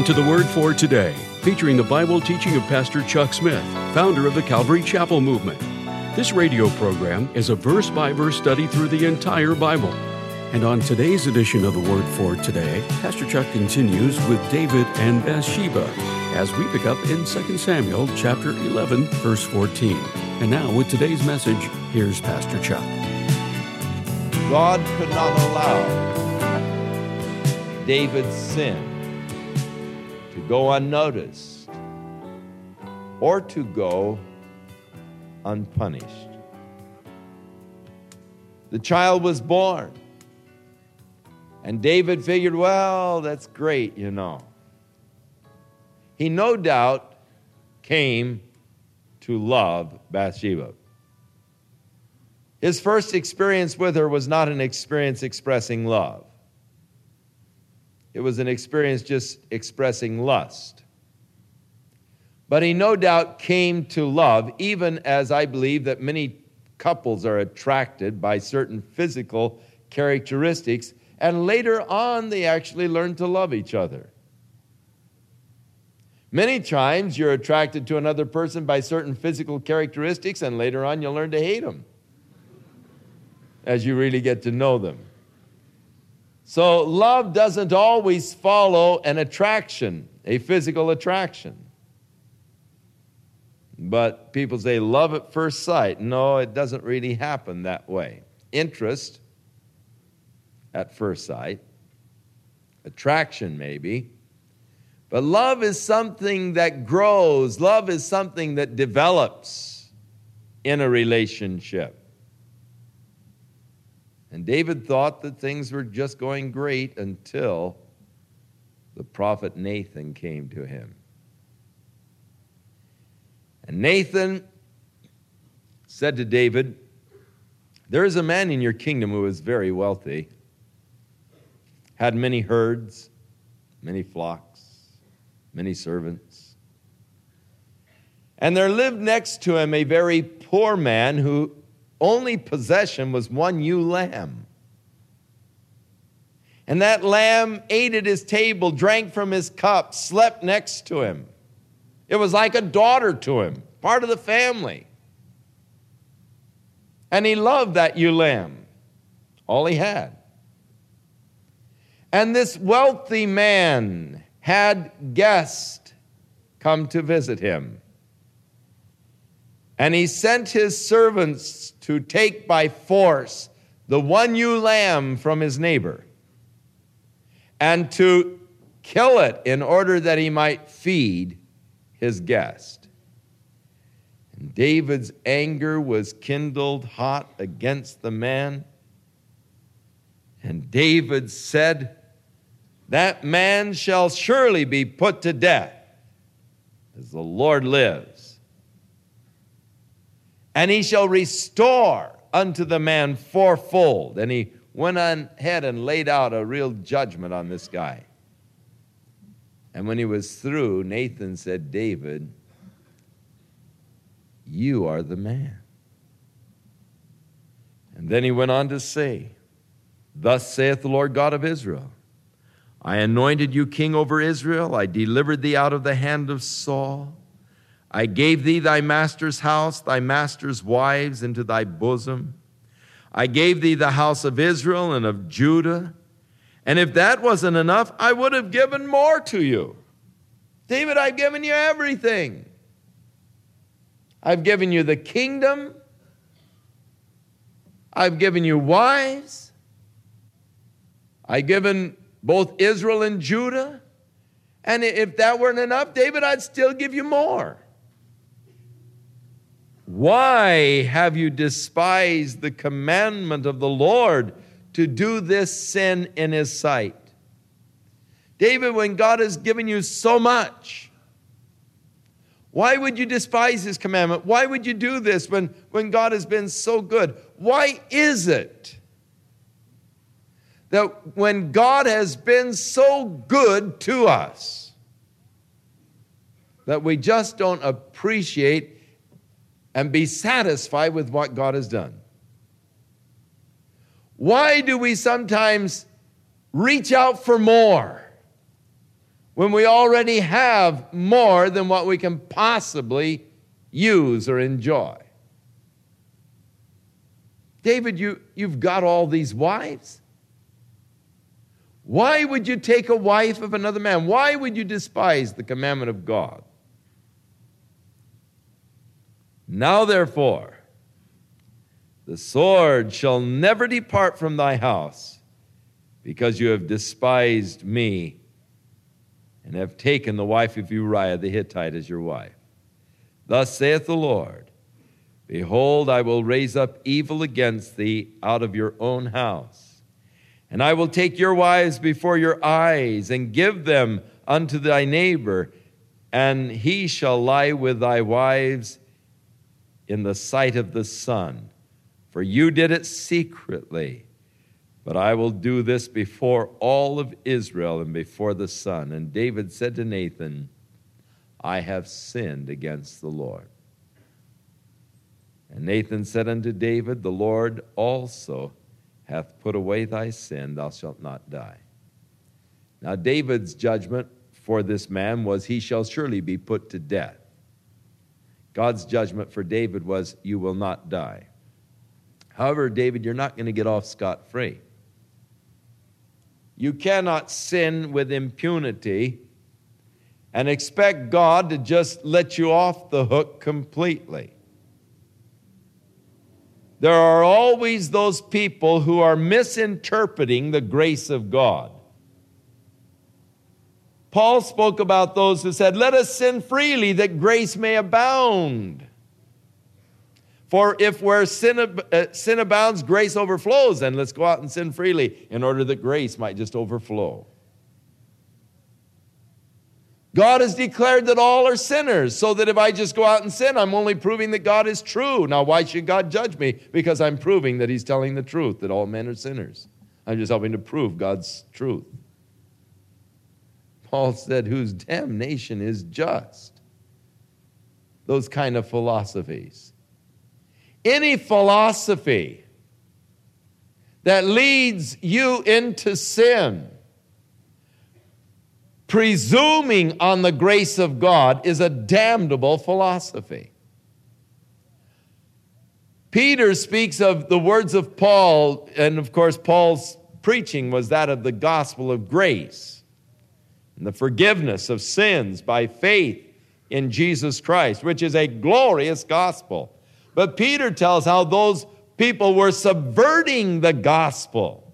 Welcome to the Word for Today, featuring the Bible teaching of Pastor Chuck Smith, founder of the Calvary Chapel Movement. This radio program is a verse by verse study through the entire Bible. And on today's edition of the Word for Today, Pastor Chuck continues with David and Bathsheba as we pick up in 2 Samuel chapter 11, verse 14. And now, with today's message, here's Pastor Chuck. God could not allow David's sin go unnoticed or to go unpunished. The child was born, and David figured, well, that's great, you know. He no doubt came to love Bathsheba. His first experience with her was not an experience expressing love. It was an experience just expressing lust. But he no doubt came to love, even as I believe that many couples are attracted by certain physical characteristics, and later on they actually learn to love each other. Many times you're attracted to another person by certain physical characteristics, and later on you'll learn to hate them as you really get to know them. So, love doesn't always follow an attraction, a physical attraction. But people say love at first sight. No, it doesn't really happen that way. Interest at first sight, attraction maybe. But love is something that grows, love is something that develops in a relationship. And David thought that things were just going great until the prophet Nathan came to him. And Nathan said to David, There is a man in your kingdom who is very wealthy, had many herds, many flocks, many servants. And there lived next to him a very poor man who only possession was one ewe lamb. And that lamb ate at his table, drank from his cup, slept next to him. It was like a daughter to him, part of the family. And he loved that ewe lamb, all he had. And this wealthy man had guests come to visit him. And he sent his servants to take by force the one ewe lamb from his neighbor and to kill it in order that he might feed his guest. And David's anger was kindled hot against the man. And David said, That man shall surely be put to death, as the Lord lives and he shall restore unto the man fourfold. And he went on ahead and laid out a real judgment on this guy. And when he was through, Nathan said, David, you are the man. And then he went on to say, Thus saith the Lord God of Israel I anointed you king over Israel, I delivered thee out of the hand of Saul. I gave thee thy master's house, thy master's wives into thy bosom. I gave thee the house of Israel and of Judah. And if that wasn't enough, I would have given more to you. David, I've given you everything. I've given you the kingdom. I've given you wives. I've given both Israel and Judah. And if that weren't enough, David, I'd still give you more. Why have you despised the commandment of the Lord to do this sin in his sight? David, when God has given you so much, why would you despise his commandment? Why would you do this when, when God has been so good? Why is it that when God has been so good to us, that we just don't appreciate and be satisfied with what God has done. Why do we sometimes reach out for more? when we already have more than what we can possibly use or enjoy? David, you, you've got all these wives. Why would you take a wife of another man? Why would you despise the commandment of God? Now, therefore, the sword shall never depart from thy house, because you have despised me and have taken the wife of Uriah the Hittite as your wife. Thus saith the Lord Behold, I will raise up evil against thee out of your own house, and I will take your wives before your eyes and give them unto thy neighbor, and he shall lie with thy wives in the sight of the sun. For you did it secretly. But I will do this before all of Israel and before the sun. And David said to Nathan, I have sinned against the Lord. And Nathan said unto David, The Lord also hath put away thy sin, thou shalt not die. Now, David's judgment for this man was, He shall surely be put to death. God's judgment for David was, You will not die. However, David, you're not going to get off scot free. You cannot sin with impunity and expect God to just let you off the hook completely. There are always those people who are misinterpreting the grace of God. Paul spoke about those who said, Let us sin freely that grace may abound. For if where sin, uh, sin abounds, grace overflows, then let's go out and sin freely in order that grace might just overflow. God has declared that all are sinners, so that if I just go out and sin, I'm only proving that God is true. Now, why should God judge me? Because I'm proving that He's telling the truth, that all men are sinners. I'm just helping to prove God's truth. Paul said, whose damnation is just. Those kind of philosophies. Any philosophy that leads you into sin, presuming on the grace of God, is a damnable philosophy. Peter speaks of the words of Paul, and of course, Paul's preaching was that of the gospel of grace and the forgiveness of sins by faith in Jesus Christ, which is a glorious gospel. But Peter tells how those people were subverting the gospel,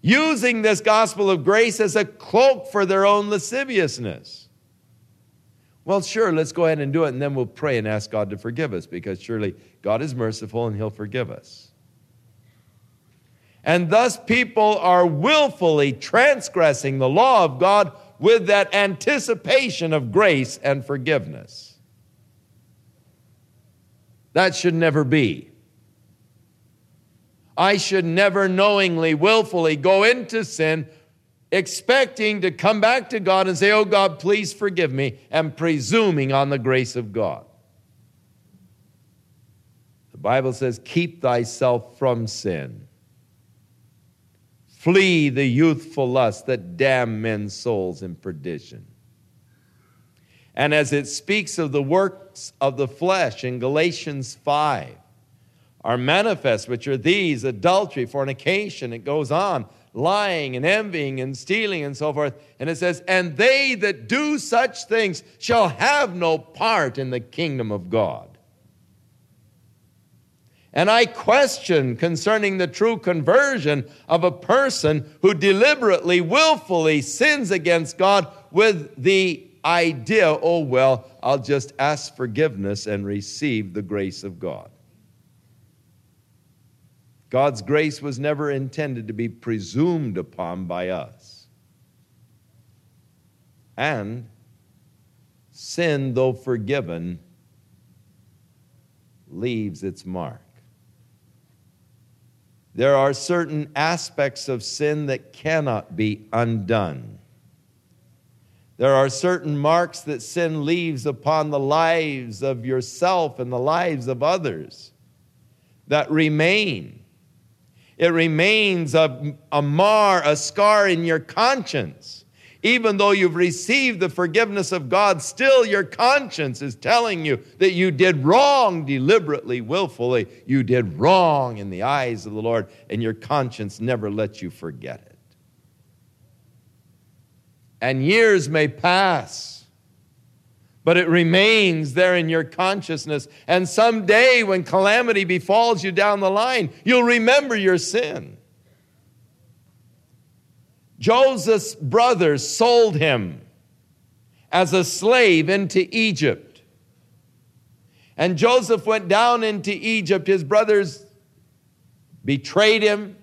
using this gospel of grace as a cloak for their own lasciviousness. Well, sure, let's go ahead and do it, and then we'll pray and ask God to forgive us because surely God is merciful and He'll forgive us. And thus, people are willfully transgressing the law of God with that anticipation of grace and forgiveness. That should never be. I should never knowingly, willfully go into sin expecting to come back to God and say, Oh God, please forgive me, and presuming on the grace of God. The Bible says, Keep thyself from sin. Flee the youthful lusts that damn men's souls in perdition. And as it speaks of the works of the flesh in Galatians 5, are manifest, which are these adultery, fornication, it goes on, lying and envying and stealing and so forth. And it says, And they that do such things shall have no part in the kingdom of God. And I question concerning the true conversion of a person who deliberately, willfully sins against God with the idea, oh, well, I'll just ask forgiveness and receive the grace of God. God's grace was never intended to be presumed upon by us. And sin, though forgiven, leaves its mark. There are certain aspects of sin that cannot be undone. There are certain marks that sin leaves upon the lives of yourself and the lives of others that remain. It remains a, a mar, a scar in your conscience. Even though you've received the forgiveness of God, still your conscience is telling you that you did wrong deliberately, willfully. You did wrong in the eyes of the Lord, and your conscience never lets you forget it. And years may pass, but it remains there in your consciousness. And someday, when calamity befalls you down the line, you'll remember your sin. Joseph's brothers sold him as a slave into Egypt. And Joseph went down into Egypt. His brothers betrayed him,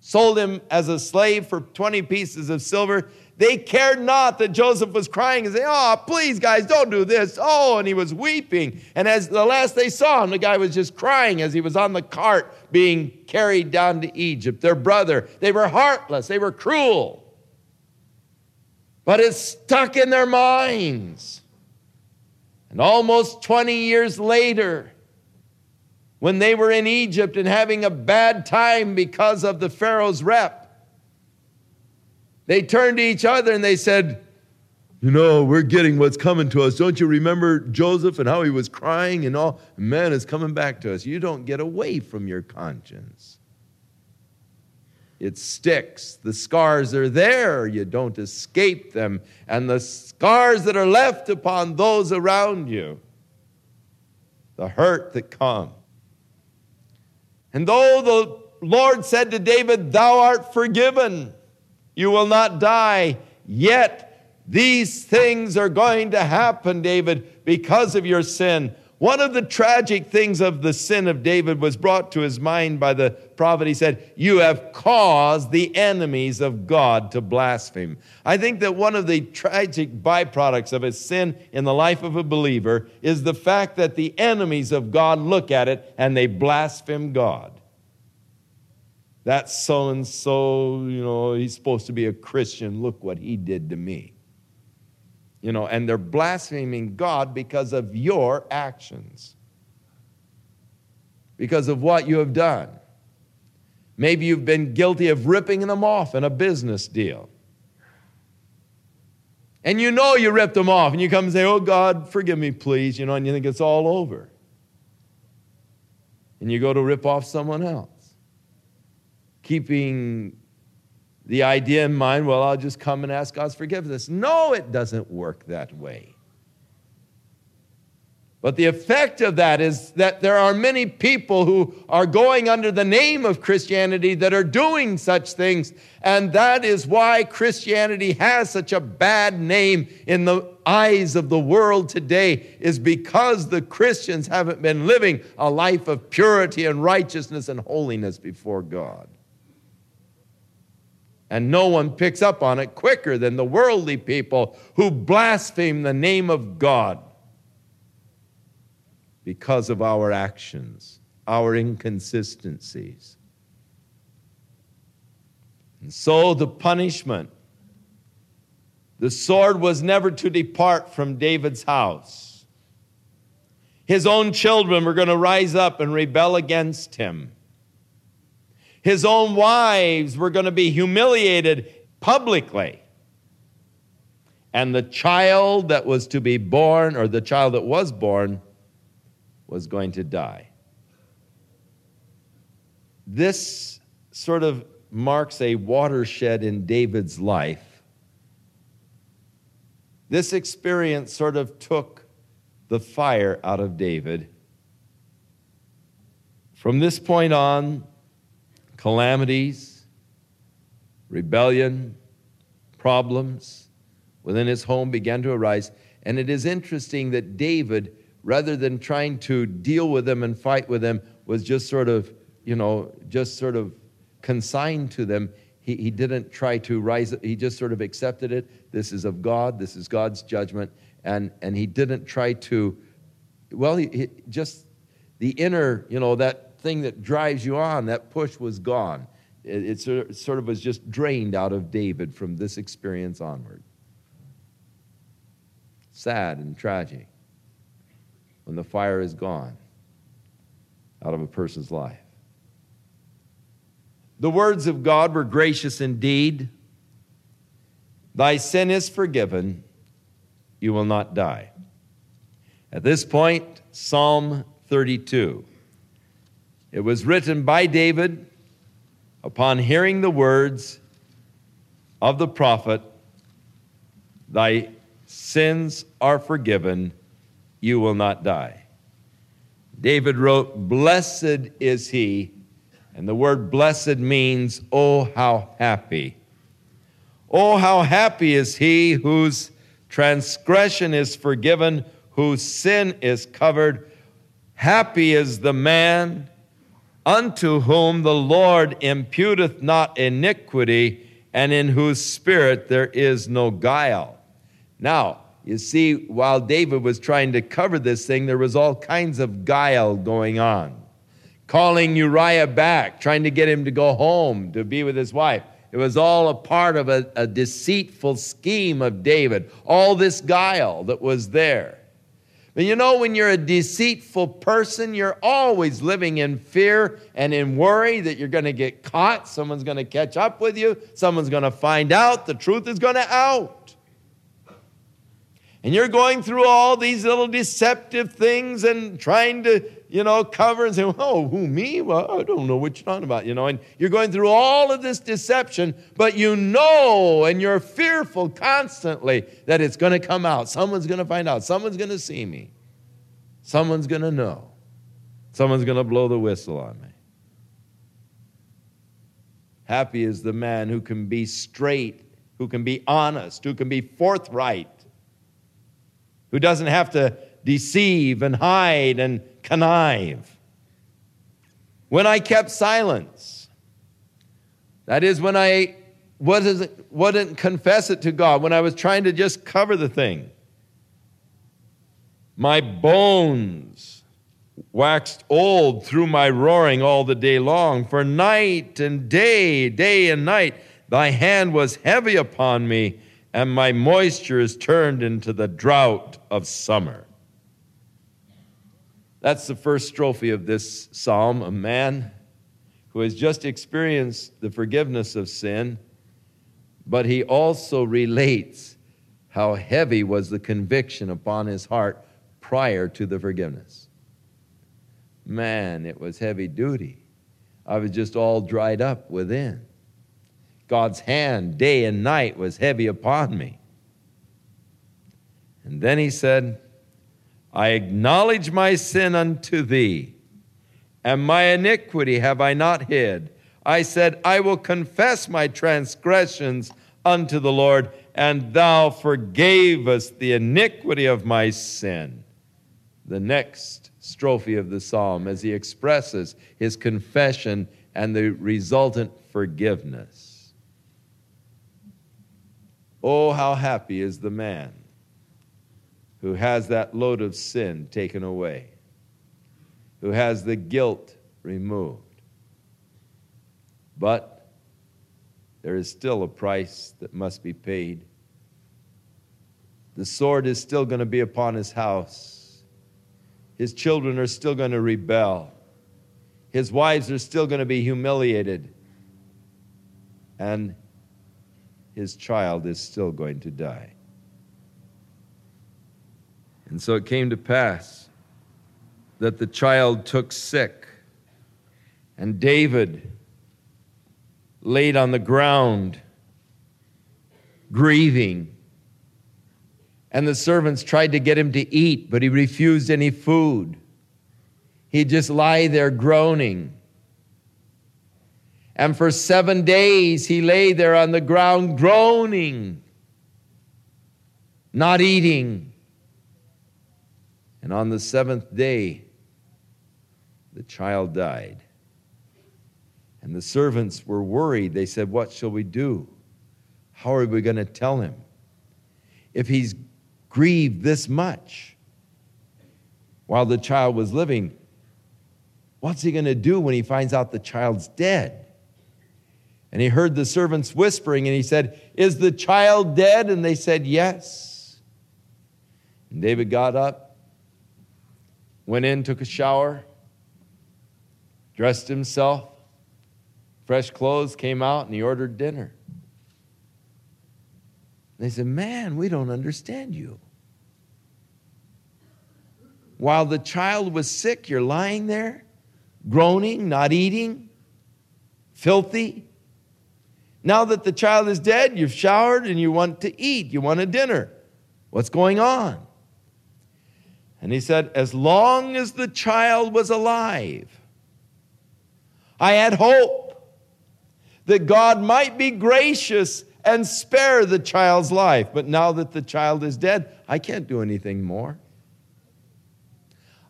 sold him as a slave for 20 pieces of silver. They cared not that Joseph was crying and saying, Oh, please, guys, don't do this. Oh, and he was weeping. And as the last they saw him, the guy was just crying as he was on the cart being carried down to Egypt. Their brother, they were heartless, they were cruel. But it stuck in their minds. And almost 20 years later, when they were in Egypt and having a bad time because of the Pharaoh's rep, they turned to each other and they said, You know, we're getting what's coming to us. Don't you remember Joseph and how he was crying and all? Man is coming back to us. You don't get away from your conscience. It sticks. The scars are there. You don't escape them. And the scars that are left upon those around you, the hurt that comes. And though the Lord said to David, Thou art forgiven, you will not die. Yet these things are going to happen, David, because of your sin. One of the tragic things of the sin of David was brought to his mind by the prophet. He said, You have caused the enemies of God to blaspheme. I think that one of the tragic byproducts of a sin in the life of a believer is the fact that the enemies of God look at it and they blaspheme God that so and so, you know, he's supposed to be a Christian. Look what he did to me. You know, and they're blaspheming God because of your actions, because of what you have done. Maybe you've been guilty of ripping them off in a business deal. And you know you ripped them off, and you come and say, Oh God, forgive me, please, you know, and you think it's all over. And you go to rip off someone else keeping the idea in mind, well, I'll just come and ask God's forgiveness. No, it doesn't work that way. But the effect of that is that there are many people who are going under the name of Christianity that are doing such things. And that is why Christianity has such a bad name in the eyes of the world today, is because the Christians haven't been living a life of purity and righteousness and holiness before God. And no one picks up on it quicker than the worldly people who blaspheme the name of God because of our actions, our inconsistencies. And so the punishment, the sword was never to depart from David's house. His own children were going to rise up and rebel against him. His own wives were going to be humiliated publicly. And the child that was to be born, or the child that was born, was going to die. This sort of marks a watershed in David's life. This experience sort of took the fire out of David. From this point on, calamities, rebellion, problems within his home began to arise. And it is interesting that David, rather than trying to deal with them and fight with them, was just sort of, you know, just sort of consigned to them. He, he didn't try to rise, he just sort of accepted it. This is of God, this is God's judgment. And, and he didn't try to, well, he, he just the inner, you know, that thing that drives you on, that push was gone. It, it sort of was just drained out of David from this experience onward. Sad and tragic when the fire is gone out of a person's life. The words of God were gracious indeed. Thy sin is forgiven, you will not die. At this point, Psalm 32. It was written by David upon hearing the words of the prophet, Thy sins are forgiven, you will not die. David wrote, Blessed is he, and the word blessed means, Oh, how happy. Oh, how happy is he whose transgression is forgiven, whose sin is covered. Happy is the man unto whom the Lord imputeth not iniquity, and in whose spirit there is no guile. Now, you see, while David was trying to cover this thing, there was all kinds of guile going on. Calling Uriah back, trying to get him to go home to be with his wife. It was all a part of a, a deceitful scheme of David. All this guile that was there. You know, when you're a deceitful person, you're always living in fear and in worry that you're going to get caught. Someone's going to catch up with you. Someone's going to find out. The truth is going to out. And you're going through all these little deceptive things and trying to, you know, cover and say, oh, who, me? Well, I don't know what you're talking about, you know. And you're going through all of this deception, but you know and you're fearful constantly that it's going to come out. Someone's going to find out. Someone's going to see me. Someone's going to know. Someone's going to blow the whistle on me. Happy is the man who can be straight, who can be honest, who can be forthright who doesn't have to deceive and hide and connive. When I kept silence, that is, when I wasn't, wouldn't confess it to God, when I was trying to just cover the thing, my bones waxed old through my roaring all the day long. For night and day, day and night, thy hand was heavy upon me and my moisture is turned into the drought of summer. That's the first strophe of this psalm. A man who has just experienced the forgiveness of sin, but he also relates how heavy was the conviction upon his heart prior to the forgiveness. Man, it was heavy duty. I was just all dried up within. God's hand day and night was heavy upon me. And then he said, I acknowledge my sin unto thee, and my iniquity have I not hid. I said, I will confess my transgressions unto the Lord, and thou forgavest the iniquity of my sin. The next strophe of the psalm as he expresses his confession and the resultant forgiveness. Oh, how happy is the man who has that load of sin taken away, who has the guilt removed. But there is still a price that must be paid. The sword is still going to be upon his house. His children are still going to rebel. His wives are still going to be humiliated. And his child is still going to die. And so it came to pass that the child took sick, and David laid on the ground, grieving. And the servants tried to get him to eat, but he refused any food. He'd just lie there groaning. And for seven days he lay there on the ground groaning, not eating. And on the seventh day, the child died. And the servants were worried. They said, What shall we do? How are we going to tell him? If he's grieved this much while the child was living, what's he going to do when he finds out the child's dead? And he heard the servants whispering, and he said, Is the child dead? And they said, Yes. And David got up, went in, took a shower, dressed himself, fresh clothes, came out, and he ordered dinner. They said, Man, we don't understand you. While the child was sick, you're lying there, groaning, not eating, filthy. Now that the child is dead, you've showered and you want to eat, you want a dinner. What's going on? And he said, As long as the child was alive, I had hope that God might be gracious and spare the child's life. But now that the child is dead, I can't do anything more.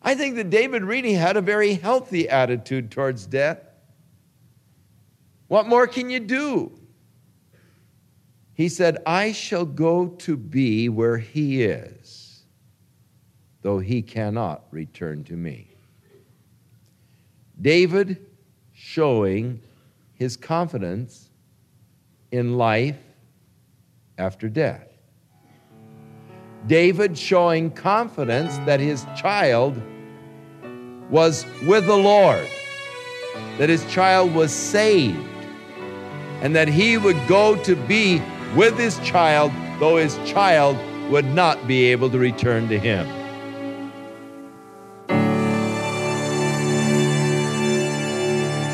I think that David really had a very healthy attitude towards death. What more can you do? He said, I shall go to be where he is, though he cannot return to me. David showing his confidence in life after death. David showing confidence that his child was with the Lord, that his child was saved, and that he would go to be with his child, though his child would not be able to return to him.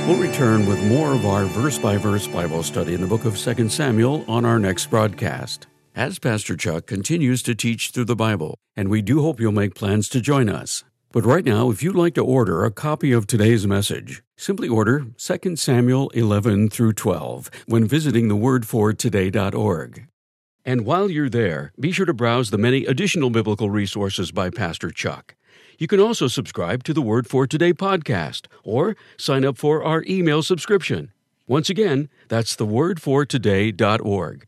We'll return with more of our verse by verse Bible study in the book of 2 Samuel on our next broadcast. As Pastor Chuck continues to teach through the Bible, and we do hope you'll make plans to join us. But right now, if you'd like to order a copy of today's message, simply order 2 Samuel 11 through 12 when visiting thewordfortoday.org. And while you're there, be sure to browse the many additional biblical resources by Pastor Chuck. You can also subscribe to the Word for Today podcast or sign up for our email subscription. Once again, that's thewordfortoday.org.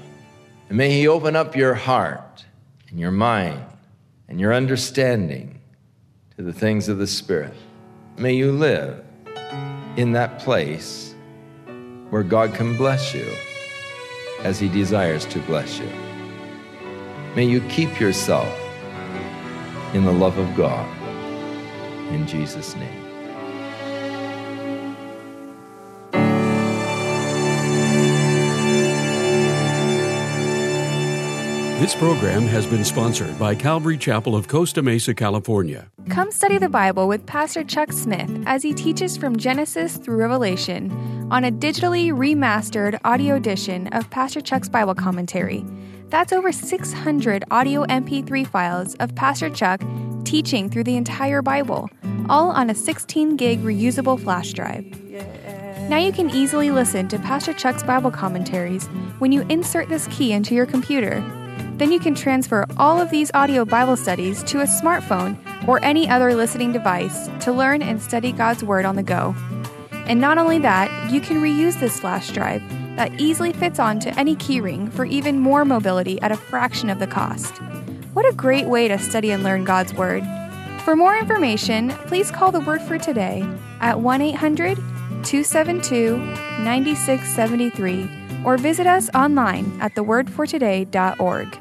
and may he open up your heart and your mind and your understanding to the things of the Spirit. May you live in that place where God can bless you as he desires to bless you. May you keep yourself in the love of God. In Jesus' name. This program has been sponsored by Calvary Chapel of Costa Mesa, California. Come study the Bible with Pastor Chuck Smith as he teaches from Genesis through Revelation on a digitally remastered audio edition of Pastor Chuck's Bible commentary. That's over 600 audio MP3 files of Pastor Chuck teaching through the entire Bible, all on a 16 gig reusable flash drive. Now you can easily listen to Pastor Chuck's Bible commentaries when you insert this key into your computer. Then you can transfer all of these audio Bible studies to a smartphone or any other listening device to learn and study God's Word on the go. And not only that, you can reuse this flash drive that easily fits onto any keyring for even more mobility at a fraction of the cost. What a great way to study and learn God's Word! For more information, please call the Word for Today at 1 800 272 9673 or visit us online at thewordfortoday.org.